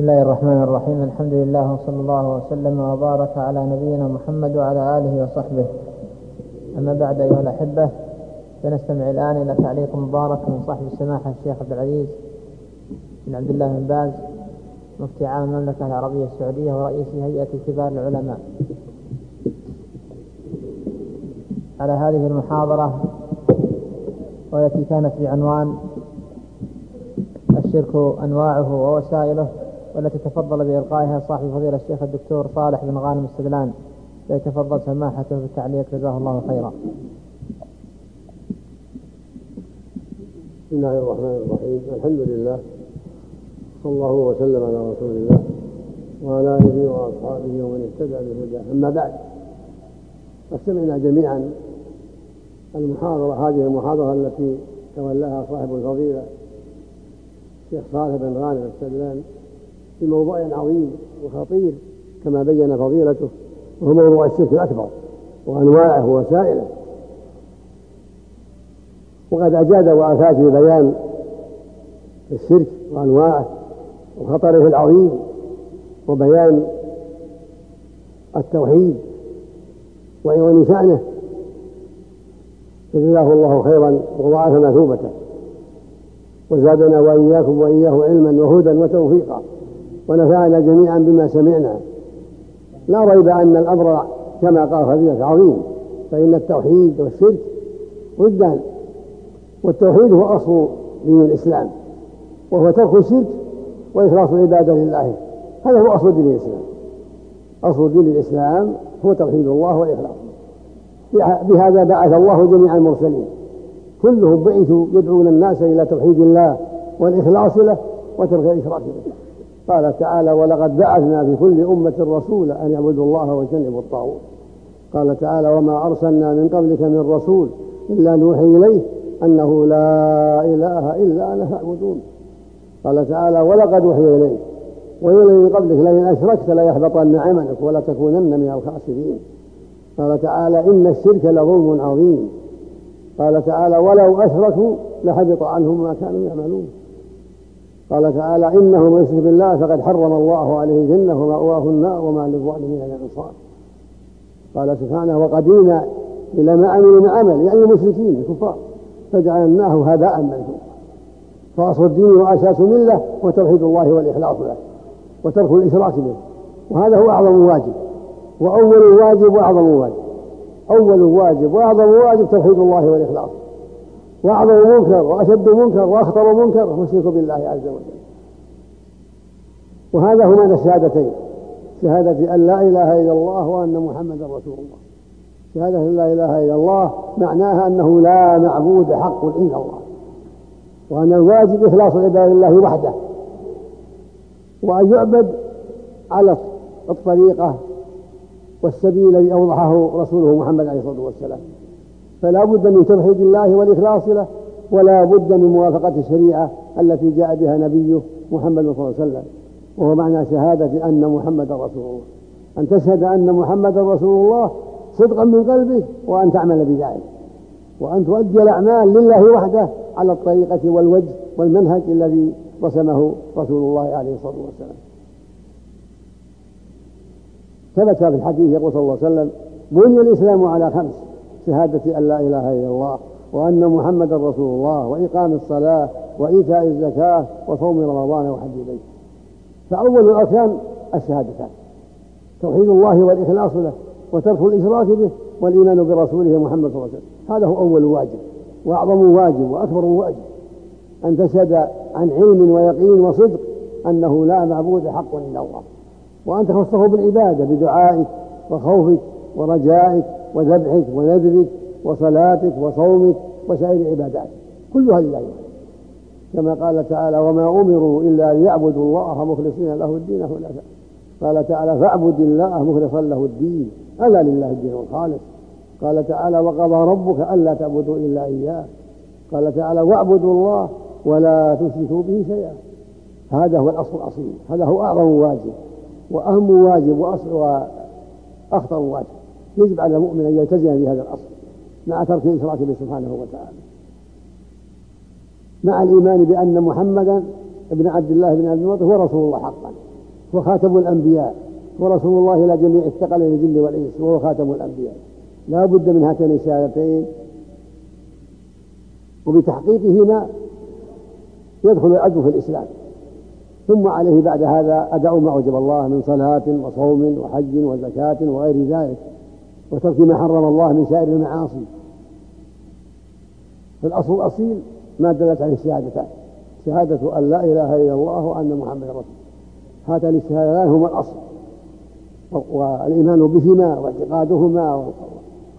بسم الله الرحمن الرحيم. الحمد لله وصلى الله وسلم وبارك على نبينا محمد وعلى آله وصحبه. أما بعد أيها الأحبة سنستمع الآن إلى تعليق مبارك من صاحب السماحة الشيخ عبد العزيز بن عبد الله بن باز مفتي عام المملكة العربية السعودية ورئيس هيئة كبار العلماء. على هذه المحاضرة والتي كانت بعنوان الشرك أنواعه ووسائله والتي تفضل بإلقائها صاحب فضيلة الشيخ الدكتور صالح بن غانم السدلان فيتفضل سماحته بالتعليق جزاه الله خيرا. بسم الله الرحمن الرحيم الحمد لله صلى الله وسلم على رسول الله وعلى آله وأصحابه ومن اهتدى بهداه أما بعد فاستمعنا جميعا المحاضرة هذه المحاضرة التي تولاها صاحب الفضيلة الشيخ صالح بن غانم السلام في موضوع عظيم وخطير كما بين فضيلته وهو موضوع الشرك الأكبر وأنواعه ووسائله. وقد أجاد وأفاد في بيان الشرك وأنواعه وخطره العظيم وبيان التوحيد وعظم شأنه. فجزاه الله خيرا وضاعف مثوبته وزادنا وإياكم وإياه علما وهدى وتوفيقا. ونفعنا جميعا بما سمعنا. لا ريب أن الأمر كما قال فضيلة عظيم فإن التوحيد والشرك ضدان والتوحيد هو أصل دين الإسلام وهو ترك الشرك وإخلاص العبادة لله. هذا هو أصل دين الإسلام. أصل دين الإسلام هو توحيد الله والإخلاص بهذا بعث الله جميع المرسلين. كلهم بعثوا يدعون الناس إلى توحيد الله والإخلاص له وترك الإشراك به. قال تعالى ولقد بعثنا في كل أمة رسولا أن يعبدوا الله واجتنبوا الطاغوت. قال تعالى وما أرسلنا من قبلك من رسول إلا نوحي إليه أنه لا إله إلا أنا فاعبدون. قال تعالى ولقد أوحي إليك. وإلى من قبلك لئن أشركت ليحبطن عملك ولا تكونن من الخاسرين. قال تعالى إن الشرك لظلم عظيم. قال تعالى ولو أشركوا لحبط عنهم ما كانوا يعملون. قال تعالى إنه من يشرك بالله فقد حرم الله عليه الجنة ومأواه النار وما للظالمين من أنصار. قال سبحانه وقدينا إلى ما عملوا من عمل يعني المشركين الكفار فجعلناه هباء منثورا. فأصل الدين وأساس ملة وتوحيد الله والإخلاص له وترك الإشراك به. وهذا هو أعظم واجب. وأول واجب وأعظم واجب. أول واجب وأعظم واجب توحيد الله والإخلاص. وأعظم منكر وأشد منكر وأخطر منكر هو الشرك بالله عز وجل. وهذا معنى الشهادتين. شهادة أن لا إله إلا الله وأن محمدا رسول الله. شهادة أن لا إله إلا الله معناها أنه لا معبود حق إلا الله. وأن الواجب إخلاص عباد الله وحده. وأن يعبد على الطريقة والسبيل الذي أوضحه رسوله محمد عليه الصلاة والسلام. فلا بد من توحيد الله والإخلاص له ولا بد من موافقة الشريعة التي جاء بها نبيه محمد صلى الله عليه وسلم. وهو معنى شهادة أن محمدا رسول الله. أن تشهد أن محمدا رسول الله صدقا من قلبك وأن تعمل بذلك. وأن تؤدي الأعمال لله وحده على الطريقة والوجه والمنهج الذي رسمه رسول الله عليه الصلاة والسلام. ثبت في الحديث يقول صلى الله عليه وسلم بني الإسلام على خمس. شهادة أن لا إله إلا الله وأن محمدا رسول الله وإقام الصلاة وإيتاء الزكاة وصوم رمضان وحج البيت. فأول الأركان الشهادتان. توحيد الله والإخلاص له وترك الإشراك به والإيمان برسوله محمد صلى الله عليه وسلم. هذا هو أول واجب وأعظم واجب وأكبر واجب. أن تشهد عن علم ويقين وصدق أنه لا معبود حق إلا الله. وأن تخصه بالعبادة بدعائك وخوفك ورجائك وذبحك ونذرك وصلاتك وصومك وسائر العبادات كلها لله كما قال تعالى وما أمروا إلا ليعبدوا الله مخلصين له الدين حنفاء قال تعالى فاعبد الله مخلصا له الدين. ألا لله الدين الخالص. قال تعالى وقضى ربك ألا تعبدوا إلا إياه. قال تعالى واعبدوا الله ولا تشركوا به شيئا. هذا هو الأصل الأصيل. هذا هو أعظم واجب. وأهم واجب وأخطر واجب. يجب على المؤمن أن يلتزم بهذا الأصل مع ترك الإشراك به سبحانه وتعالى. مع الإيمان بأن محمدا ابن عبد الله بن عبد المطلب هو رسول الله حقا. هو خاتم الأنبياء. ورسول الله إلى جميع الثقلين الجن والإنس. وهو خاتم الأنبياء. لا بد من هاتين الشهادتين. وبتحقيقهما يدخل العبد في الإسلام. ثم عليه بعد هذا أداء ما أوجب الله من صلاة وصوم وحج وزكاة وغير ذلك. وترك ما حرم الله من سائر المعاصي. فالأصل الأصيل ما دلت عليه الشهادتان. شهادة أن لا إله إلا الله وأن محمد رسول هاتان الشهادتان هما الأصل. والإيمان بهما واعتقادهما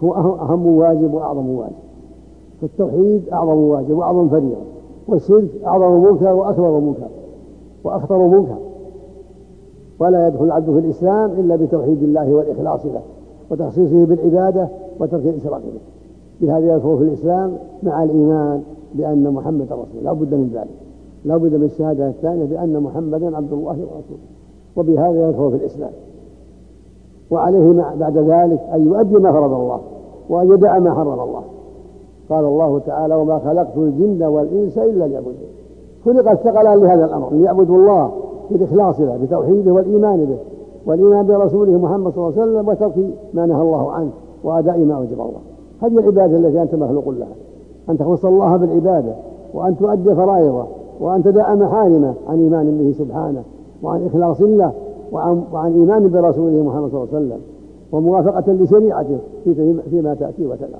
هو أهم واجب وأعظم واجب. فالتوحيد أعظم واجب وأعظم فريضة. والشرك أعظم منكر وأكبر منكر. وأخطر منكر. ولا يدخل العبد في الإسلام إلا بتوحيد الله والإخلاص له. وتخصيصه بالعبادة وترك الإشراك به. بهذا يدخل في الإسلام مع الإيمان بأن محمد رسول لا بد من ذلك. لا بد من الشهادة الثانية بأن محمدا عبد الله ورسوله. وبهذا يدخل في الإسلام. وعليه بعد ذلك أن يؤدي ما فرض الله وأن يدع ما حرم الله. قال الله تعالى وما خلقت الجن والإنس إلا ليعبدون خلق الثقلان لهذا الأمر ليعبدوا الله بالإخلاص له بتوحيده والإيمان به. والإيمان برسوله محمد صلى الله عليه وسلم وترك ما نهى الله عنه وأداء ما أوجب الله. هذه العبادة التي أنت مخلوق لها. أن تخص الله بالعبادة وأن تؤدي فرائضه وأن تدع محارمه عن إيمان به سبحانه وعن إخلاص له وعن, وعن إيمان برسوله محمد صلى الله عليه وسلم وموافقة لشريعته فيما تأتي وتلا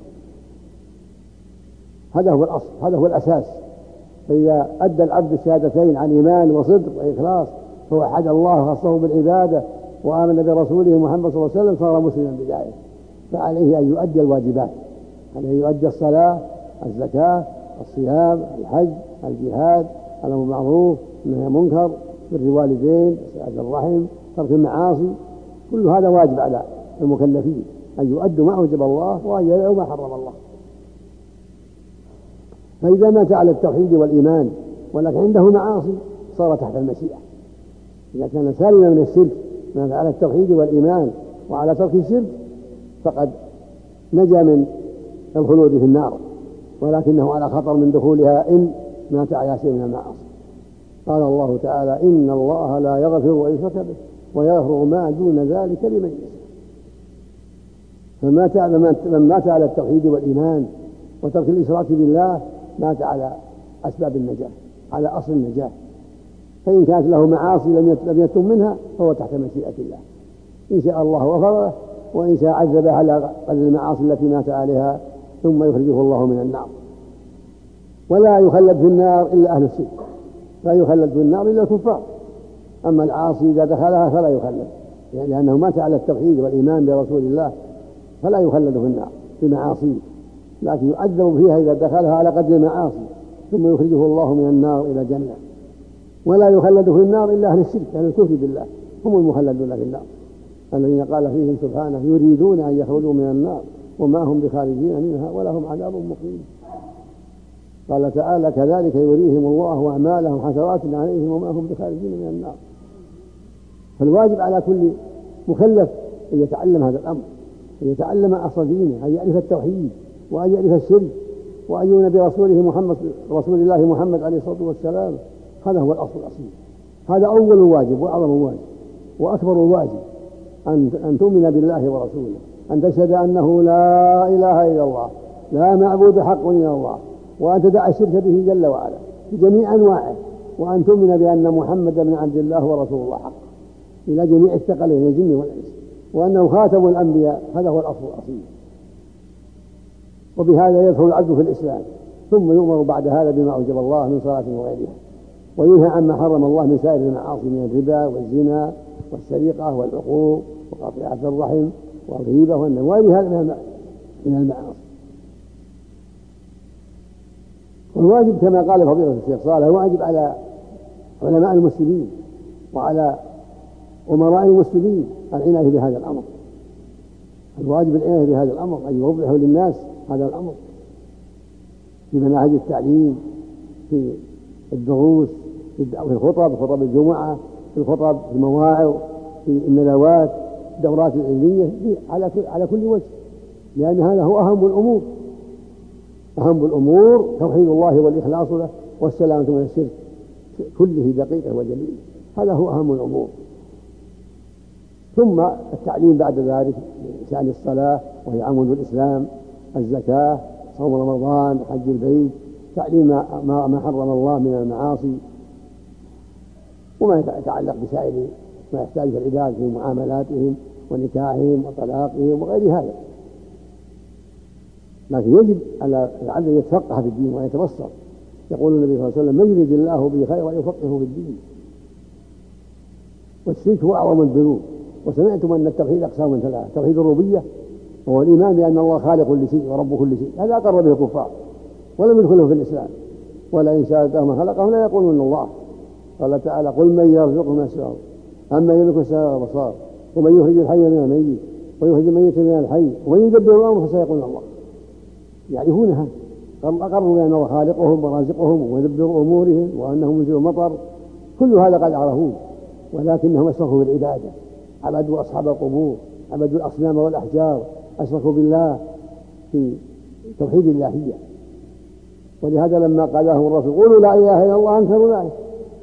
هذا هو الأصل هذا هو الأساس. فإذا أدى العبد الشهادتين عن إيمان وصدق وإخلاص فوحد الله خصه بالعبادة وآمن برسوله محمد صلى الله عليه وسلم صار مسلما بذلك. فعليه أن يؤدي الواجبات. عليه أن يؤدي الصلاة الزكاة الصيام الحج الجهاد الأمر بالمعروف عن المنكر بر الوالدين صلة الرحم ترك المعاصي. كل هذا واجب على المكلفين. أن يؤدوا ما أوجب الله وأن يدعوا ما حرم الله. فإذا مات على التوحيد والإيمان ولكن عنده معاصي صار تحت المشيئة. إذا كان سالما من الشرك مات على التوحيد والإيمان وعلى ترك الشرك فقد نجا من الخلود في النار ولكنه على خطر من دخولها إن مات على شيء من المعاصي. قال الله تعالى إن الله لا يغفر أن يشرك به ويغفر ما دون ذلك لمن يشاء. فمات من مات على التوحيد والإيمان وترك الإشراك بالله مات على أسباب النجاة على أصل النجاة. فإن كانت له معاصي لم يتم منها فهو تحت مشيئة الله. إن شاء الله غفر له وإن شاء عذب على قدر المعاصي التي مات عليها ثم يخرجه الله من النار. ولا يخلد في النار إلا أهل الشرك لا يخلد في النار إلا الكفار. أما العاصي إذا دخلها فلا يخلد يعني لأنه مات على التوحيد والإيمان برسول الله فلا يخلد في النار بمعاصيه لكن يعذب فيها إذا دخلها على قدر المعاصي ثم يخرجه الله من النار إلى الجنة. ولا يخلد في النار إلا أهل الشرك أهل الكفر بالله. هم المخلدون في النار. الذين قال فيهم سبحانه يريدون أن يخرجوا من النار وما هم بخارجين منها ولهم عذاب مقيم. قال تعالى كذلك يريهم الله أعمالهم حسرات عليهم وما هم بخارجين من النار. فالواجب على كل مكلف أن يتعلم هذا الأمر أن يتعلم أصل دينه أن يعرف التوحيد وأن يعرف الشرك وأن يؤمن برسوله محمد رسول الله محمد عليه الصلاة والسلام. هذا هو الأصل الأصيل. هذا أول واجب وأعظم واجب وأكبر واجب أن أن تؤمن بالله ورسوله أن تشهد أنه لا إله إلا الله لا معبود حق إلا الله وأن تدع الشرك به جل وعلا بجميع أنواعه وأن تؤمن بأن محمد بن عبد الله ورسول الله حق إلى جميع الثقلين الجن والإنس وأنه خاتم الأنبياء هذا هو الأصل الأصيل. وبهذا يدخل العبد في الإسلام ثم يؤمر بعد هذا بما أوجب الله من صلاة وغيرها. وينهى عما حرم الله من سائر المعاصي من الربا والزنا والسرقة والعقوق وقطيعة الرحم والغيبة وغيرها من المعاصي. والواجب كما قال فضيلة الشيخ صالح واجب على علماء المسلمين وعلى أمراء المسلمين العناية بهذا الأمر. الواجب العناية بهذا الأمر أن يوضحوا للناس هذا الأمر في مناهج التعليم في الدروس في الخطب خطب الجمعة في الخطب في المواعظ في الندوات الدورات العلمية على على كل وجه. لأن هذا هو أهم الأمور. أهم الأمور توحيد الله والإخلاص له والسلامة من الشرك كله دقيقة وجليلة هذا هو أهم الأمور. ثم التعليم بعد ذلك شأن الصلاة وهي عمود الإسلام الزكاة صوم رمضان حج البيت تعليم ما حرم الله من المعاصي وما يتعلق بسائر ما يحتاجه العباد في معاملاتهم ونكاحهم وطلاقهم وغير هذا. لكن يجب على العبد ان يتفقه في الدين ويتبصر. يقول النبي صلى الله عليه وسلم من يريد الله به خيرا يفقهه في الدين. والشرك هو أعظم الذنوب. وسمعتم أن التوحيد أقسام ثلاثة توحيد الربوبية وهو الإيمان بأن الله خالق كل شيء ورب كل شيء. هذا أقر به الكفار ولم يدخله في الإسلام. ولئن سالتهم من خلقهم لا يقولون الله. قال تعالى قل من يرزقه من السماء أما يملك السماء والأبصار ومن يخرج الحي من الميت ويخرج الميت من الحي ومن يدبر الأمر فسيقولون الله. يعرفون هذا. أقروا بأن الله خالقهم ورازقهم ومدبر أمورهم وأنه منزل المطر. كل هذا قد عرفوه ولكنهم أشركوا بالعبادة. عبدوا أصحاب القبور عبدوا الأصنام والأحجار أشركوا بالله في توحيد اللهية ولهذا لما قال لهم الرسول قولوا لا إله إلا الله أنكروا ذلك.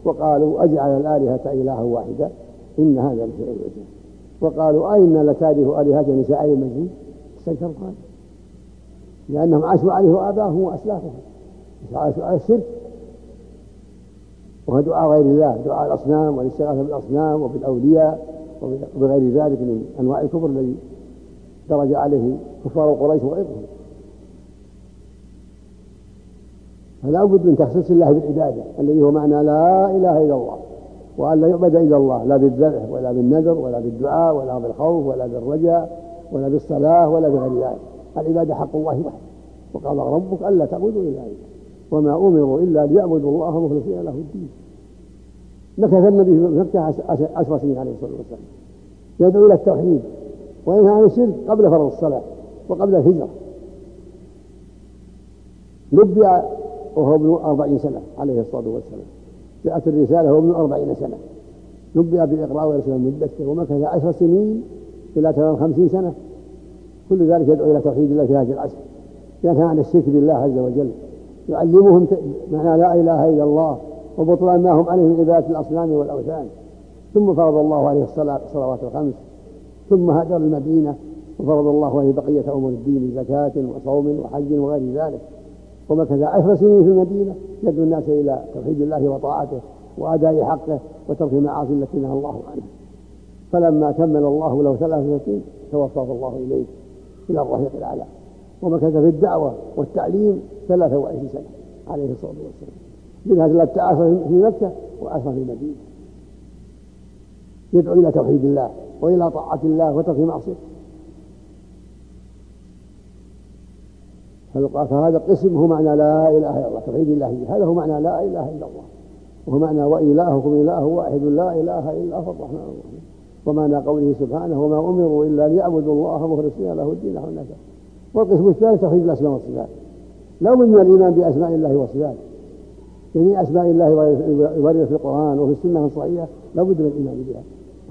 وقالوا أجعل الآلهة إلها واحدا؟ إن هذا لشيء عجيب وقالوا أئنا لتارك آلهتنا لشاعر مجنون؟ استنكروا هذا لأنهم عاشوا عليه آباءهم وأسلافهم. عاشوا على الشرك. وهو دعاء غير الله دعاء الأصنام والاستغاثة بالأصنام وبالأولياء وبغير ذلك من أنواع الكفر الذي درج عليه كفار قريش وغيرهم. فلا بد من تخصيص الله بالعبادة الذي هو معنى لا إله إلا الله وأن لا يعبد إلا الله لا بالذبح ولا بالنذر ولا بالدعاء ولا بالخوف ولا بالرجاء ولا بالصلاة ولا بغير ذلك. العبادة حق الله وحده. وقال ربك ألا تعبدوا إلا إياه. وما أمروا إلا ليعبدوا الله مخلصين له الدين. مكث النبي في مكة عشر سنين عليه الصلاة والسلام. يدعو إلى التوحيد وينهى عن الشرك قبل فرض الصلاة وقبل الهجرة. نبئ وهو ابن أربعين سنة عليه الصلاة والسلام. جاءت الرسالة وهو ابن أربعين سنة. نبئ بالإقراء والإرسال مدته ومكث عشر سنين إلى تمام خمسين سنة. كل ذلك يدعو إلى توحيد الله في هذه العصر ينهى عن الشرك بالله عز وجل. يعلمهم معنى لا إله إلا الله وبطلان ما هم عليه من عبادة الأصنام والأوثان. ثم فرض الله عليه الصلاة الصلوات الخمس. ثم هاجر المدينة وفرض الله عليه بقية أمور الدين زكاة وصوم وحج وغير ذلك. ومكث عشر سنين في المدينة يدعو الناس إلى توحيد الله وطاعته وأداء حقه وترك المعاصي التي نهى الله عنها. فلما كمل الله له ثلاث سنين توفاه الله إليه إلى الرفيق الأعلى. ومكث في الدعوة والتعليم 23 سنة عليه الصلاة والسلام. منها ثلاثة عشر في مكة وعشر في المدينة. يدعو إلى توحيد الله وإلى طاعة الله وترك معصيته فهذا قسم هو معنى لا إله إلا الله توحيد الله هذا هو معنى لا إله إلا الله. وهو معنى وإلهكم إله واحد لا إله إلا هو الرحمن الرحيم. ومعنى قوله سبحانه وما أمروا إلا ليعبدوا الله مخلصين له الدين حنفاء والقسم الثالث توحيد الأسماء والصفات. لا من الإيمان بأسماء الله وصفاته جميع أسماء الله واردة في القرآن وفي السنة الصحيحة لا بد من الإيمان بها.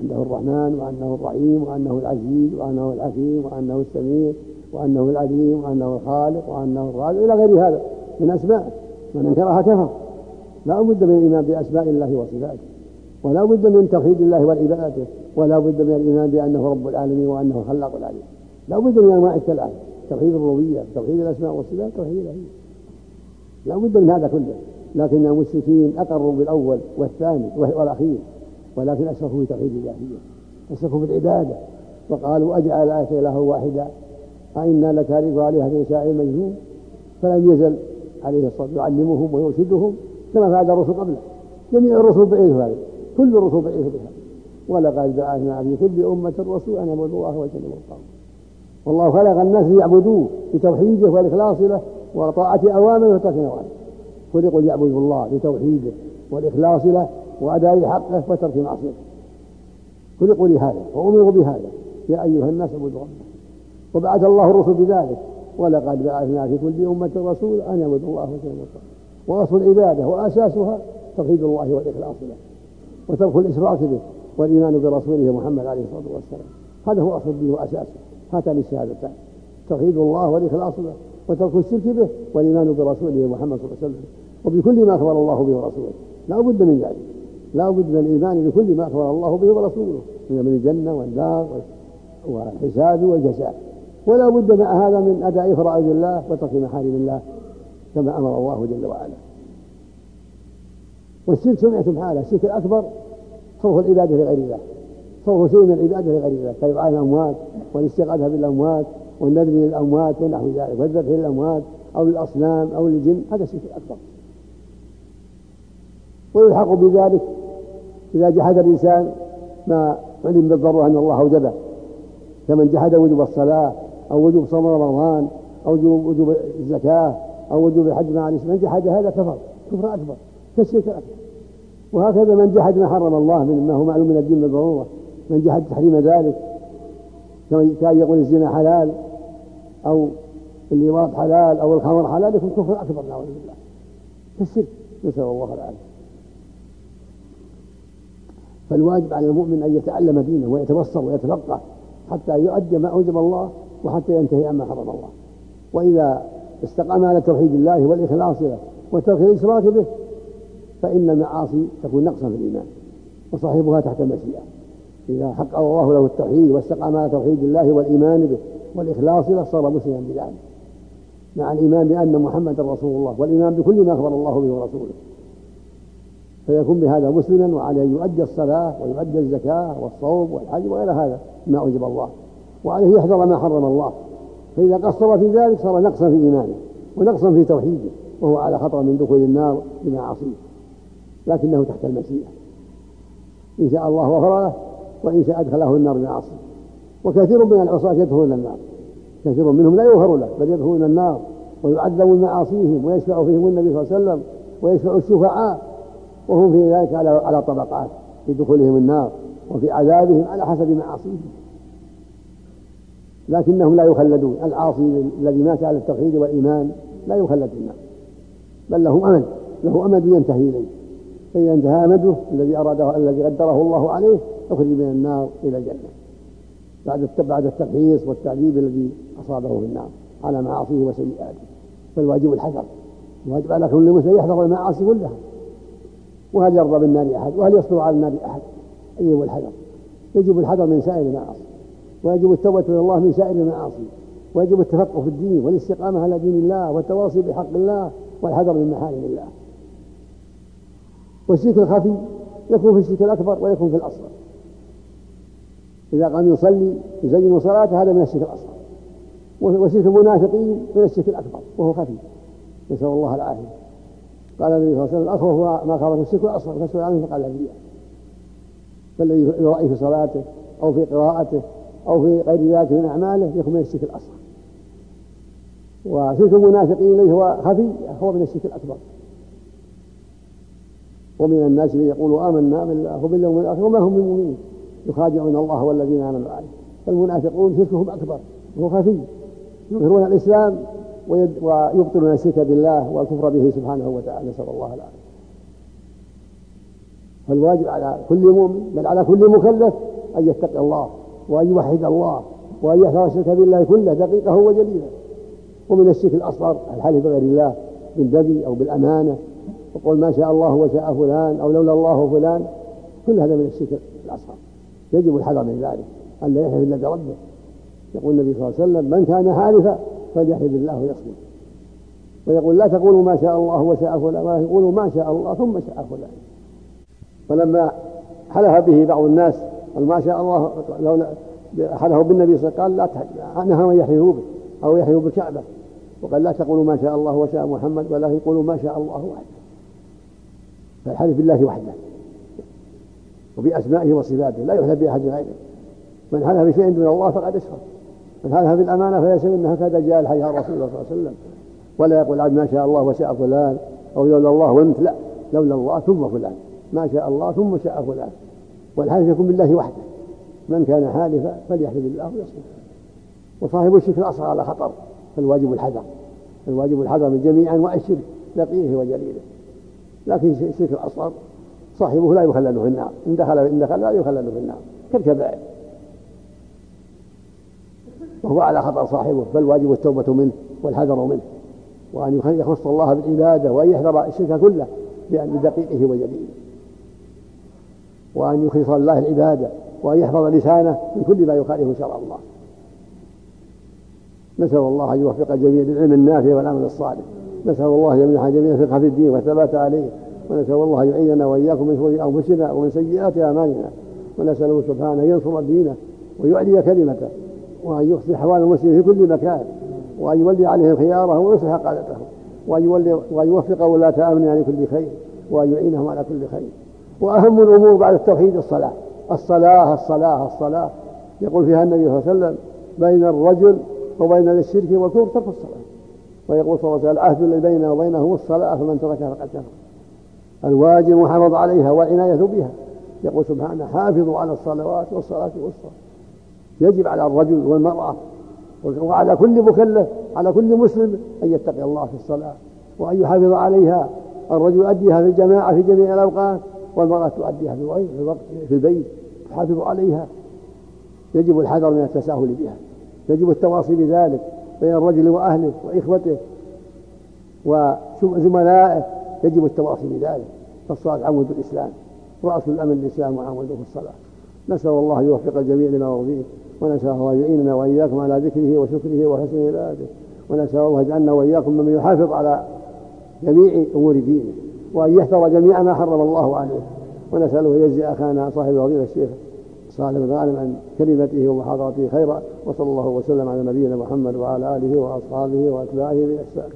أنه الرحمن وأنه الرحيم وأنه العزيز وأنه الحكيم وأنه السميع. وأنه العليم وأنه الخالق وأنه الرازق إلى غير هذا من أسماء من أنكرها كفر لا بد من الإيمان بأسماء الله وصفاته. ولا بد من توحيد الله والعبادة ولا بد من الإيمان بأنه رب العالمين وأنه خلاق العالمين. لا بد من أنواع الثلاث توحيد الربوبية توحيد الأسماء والصفات توحيد الإلهية لا بد من هذا كله. لكن المشركين أقروا بالأول والثاني والأخير. ولكن أشركوا في توحيد الإلهية. أشركوا في العبادة وقالوا أجعل الآية إله واحدا أئنا لتارك عليها شاعر مجنون فلم يزل عليه الصلاة يعلمهم ويرشدهم كما فعل الرسل قبله. جميع الرسل بعثوا هذا كل الرسل بعثوا بها ولقد بعثنا في كل أمة رسولا أن يعبدوا الله واجتنبوا الطاغوت. والله خلق الناس ليعبدوه بتوحيده والإخلاص له وطاعة أوامره وترك نواهيه. خلقوا ليعبدوا الله بتوحيده والإخلاص له وأداء حقه وترك معصيته. خلقوا لهذا وأمروا بهذا. يا أيها الناس اعبدوا ربكم. وبعث الله الرسل بذلك. ولقد بعثنا في كل أمة رسول أن يعبدوا الله الطاغوت وأصل العبادة وأساسها توحيد الله والإخلاص له وترك الإشراك به والإيمان برسوله محمد عليه الصلاة والسلام. هذا هو أصل الدين وأساسه. هاتان الشهادتان. توحيد الله والإخلاص له وترك الشرك به والإيمان برسوله محمد صلى الله عليه وسلم. وبكل ما أخبر الله به ورسوله. لا بد من ذلك. لا بد من الإيمان بكل ما أخبر الله به ورسوله. من الجنة والنار والحساب والجزاء. ولا بد هذا من أداء فرائض الله وترك محارم الله كما أمر الله جل وعلا. والشرك سمعتم حاله الشرك الأكبر صرف العبادة لغير الله. صرف شيء من العبادة لغير الله كدعاء الأموات والاستغاثة بالأموات والنذر للأموات ونحو ذلك والذبح للأموات أو للأصنام أو للجن هذا الشرك الأكبر. ويلحق بذلك إذا جحد الإنسان ما علم بالضرورة أن الله أوجبه كمن جحد وجوب الصلاة أو وجوب صوم رمضان أو وجوب الزكاة أو وجوب الحج مع الإسلام. من جحد هذا كفر كفر أكبر كالشرك الأكبر وهكذا من جحد ما حرم الله مما هو معلوم من الدين بالضرورة. من جحد تحريم ذلك كان يقول الزنا حلال أو اللواط حلال أو الخمر حلال يكون كفر أكبر نعوذ بالله. كالشرك نسأل الله العافية. فالواجب على المؤمن أن يتعلم دينه ويتبصر ويتفقه حتى يؤدي ما أوجب الله وحتى ينتهي عما حرم الله. وإذا استقام على توحيد الله والإخلاص له وترك الإشراك به فإن المعاصي تكون نقصا في الإيمان وصاحبها تحت المشيئة. إذا حقق الله له التوحيد واستقام على توحيد الله والإيمان به والإخلاص له صار مسلما بذلك. مع الإيمان بأن محمدا رسول الله والإيمان بكل ما أخبر الله به ورسوله. فيكون بهذا مسلما وعليه أن يؤدي الصلاة ويؤدي الزكاة والصوم والحج وغير هذا ما أوجب الله. وعليه يحذر ما حرم الله. فإذا قصر في ذلك صار نقصا في إيمانه ونقصا في توحيده وهو على خطر من دخول النار بمعاصيه لكنه تحت المشيئة. إن شاء الله غفر له وإن شاء أدخله النار بمعاصيه وكثير من العصاة يدخلون النار. كثير منهم لا يغفر له بل يدخلون النار ويعذبون معاصيهم ويشفع فيهم النبي صلى الله عليه وسلم ويشفع الشفعاء. وهم في ذلك على على طبقات في دخولهم النار وفي عذابهم على حسب معاصيهم لكنهم لا يخلدون. العاصي الذي مات على التوحيد والإيمان لا يخلد في النار بل له أمد له أمد ينتهي إليه. فإذا انتهى أمده الذي أراده الذي قدره الله عليه يخرج من النار إلى الجنة. بعد بعد الترخيص والتعذيب الذي أصابه في النار على معاصيه وسيئاته. فالواجب الحذر الواجب على كل مسلم يحذر المعاصي كلها. وهل يرضى بالنار أحد؟ وهل يصبر على النار أحد؟ يجب الحذر؟ يجب الحذر من سائر المعاصي. ويجب التوبة إلى الله من سائر المعاصي. ويجب التفقه في الدين والاستقامة على دين الله والتواصي بحق الله والحذر من محارم الله. والشرك الخفي يكون في الشرك الأكبر ويكون في الأصغر. إذا قام يصلي يزين صلاته هذا من الشرك الأصغر. وشرك المنافقين من الشرك الأكبر وهو خفي. نسأل الله العافية. قال النبي صلى الله عليه وسلم الأخوف ما خاف الشرك الأصغر فسأل عنه فقال الرياء فالذي يرأي في صلاته أو في قراءته أو في غير ذلك من أعماله يكون من الشرك الأصغر. وشرك المنافقين الذي هو خفي هو من الشرك الأكبر. ومن الناس من يقول آمنا بالله وباليوم الآخر وما هم بمؤمنين. يخادعون الله والذين آمنوا عليه فالمنافقون شركهم أكبر وهو خفي. يظهرون الإسلام ويبطلون الشرك بالله والكفر به سبحانه وتعالى نسأل الله العافية فالواجب على كل مؤمن بل على كل مكلف أن يتقي الله. وأن يوحد الله وأن يحذر الشرك بالله كله. دقيقة وجليله ومن الشرك الأصغر الحلف بغير الله بالنبي أو بالأمانة. وقول ما شاء الله وشاء فلان أو لولا الله فلان. كل هذا من الشرك الأصغر. يجب الحذر من ذلك. أن لا يحلف إلا بربه. يقول النبي صلى الله عليه وسلم من كان حالفا فليحلف بالله ويصمت. ويقول لا تقولوا ما شاء الله وشاء فلان. ولكن قولوا ما شاء الله ثم شاء فلان. فلما حلف به بعض الناس قال ما شاء الله لو حلفوا بالنبي صلى الله عليه وسلم قال لا نهى من يحلفوا به أو يحلفوا بالكعبة. وقال لا تقولوا ما شاء الله وشاء محمد ولكن قولوا ما شاء الله وحده. فالحلف بالله وحده. وبأسمائه وصفاته لا يحلف بأحد غيره. من حلف بشيء دون الله فقد أشرك. من حلف بالأمانة فيسأل أن هكذا جاء الحديث عن رسول الله صلى الله عليه وسلم. ولا يقول عبد ما شاء الله وشاء فلان أو لولا الله وأنت لا. لولا الله ثم فلان. ما شاء الله ثم شاء فلان. والحلف يكون بالله وحده. من كان حالفا فليحلف بالله ويصمت وصاحب الشرك الأصغر على خطر فالواجب الحذر. الواجب الحذر من جميع أنواع الشرك دقيقه وجليله. لكن الشرك الأصغر صاحبه لا يخلد في النار. إن دخل إن دخل لا يخلد في النار. كالكبائر. وهو على خطر صاحبه فالواجب التوبة منه والحذر منه. وأن يخص الله بالعبادة وأن يحذر الشرك كله بدقيقه وجليله. وأن يخلص لله العبادة وأن يحفظ لسانه من كل ما يخالف شرع الله. نسأل الله أن يوفق الجميع للعلم النافع والعمل الصالح. نسأل الله أن يمنح جميع فقه في الدين والثبات عليه. ونسأل الله أن يعيننا وإياكم من شرور أنفسنا ومن سيئات أعمالنا. ونسأله سبحانه أن ينصر دينه ويعلي كلمته وأن يحسن أحوال المسلمين في كل مكان وأن يولي عليهم خيارهم ويصلح قادتهم وأن يولي وأن يوفق ولاة أمن عن كل خير وأن يعينهم على كل خير. وأهم الأمور بعد التوحيد الصلاة. الصلاة الصلاة الصلاة. يقول فيها النبي صلى الله عليه وسلم بين الرجل وبين الشرك والكفر ترك الصلاة. ويقول صلى الله عليه وسلم العهد الذي بيننا وبينه الصلاة فمن تركها فقد كفر. الواجب محافظ عليها والعناية بها. يقول سبحانه حافظوا على الصلوات والصلاة والصلاة يجب على الرجل والمرأة وعلى كل مكلف على كل مسلم أن يتقي الله في الصلاة. وأن يحافظ عليها. الرجل يؤديها في الجماعة في جميع الأوقات. والمرأة تؤديها في في البيت تحافظ عليها. يجب الحذر من التساهل بها. يجب التواصي بذلك بين الرجل وأهله وإخوته وزملائه. يجب التواصي بذلك. فالصلاة عمود الإسلام رأس الأمن الإسلام وعموده الصلاة. نسأل الله يوفق الجميع لما يرضيه ونسأل الله يعيننا وإياكم على ذكره وشكره وحسن عباده ونسأل الله يجعلنا وإياكم ممن يحافظ على جميع أمور دينه. وأن يحفظ جميع ما حرم الله عليه. ونسأله يجزي أخانا صاحب فضيلة الشيخ صالح بن غانم عن كلمته ومحاضرته خيرا وصلى الله وسلم على نبينا محمد وعلى آله وأصحابه وأتباعه بإحسان.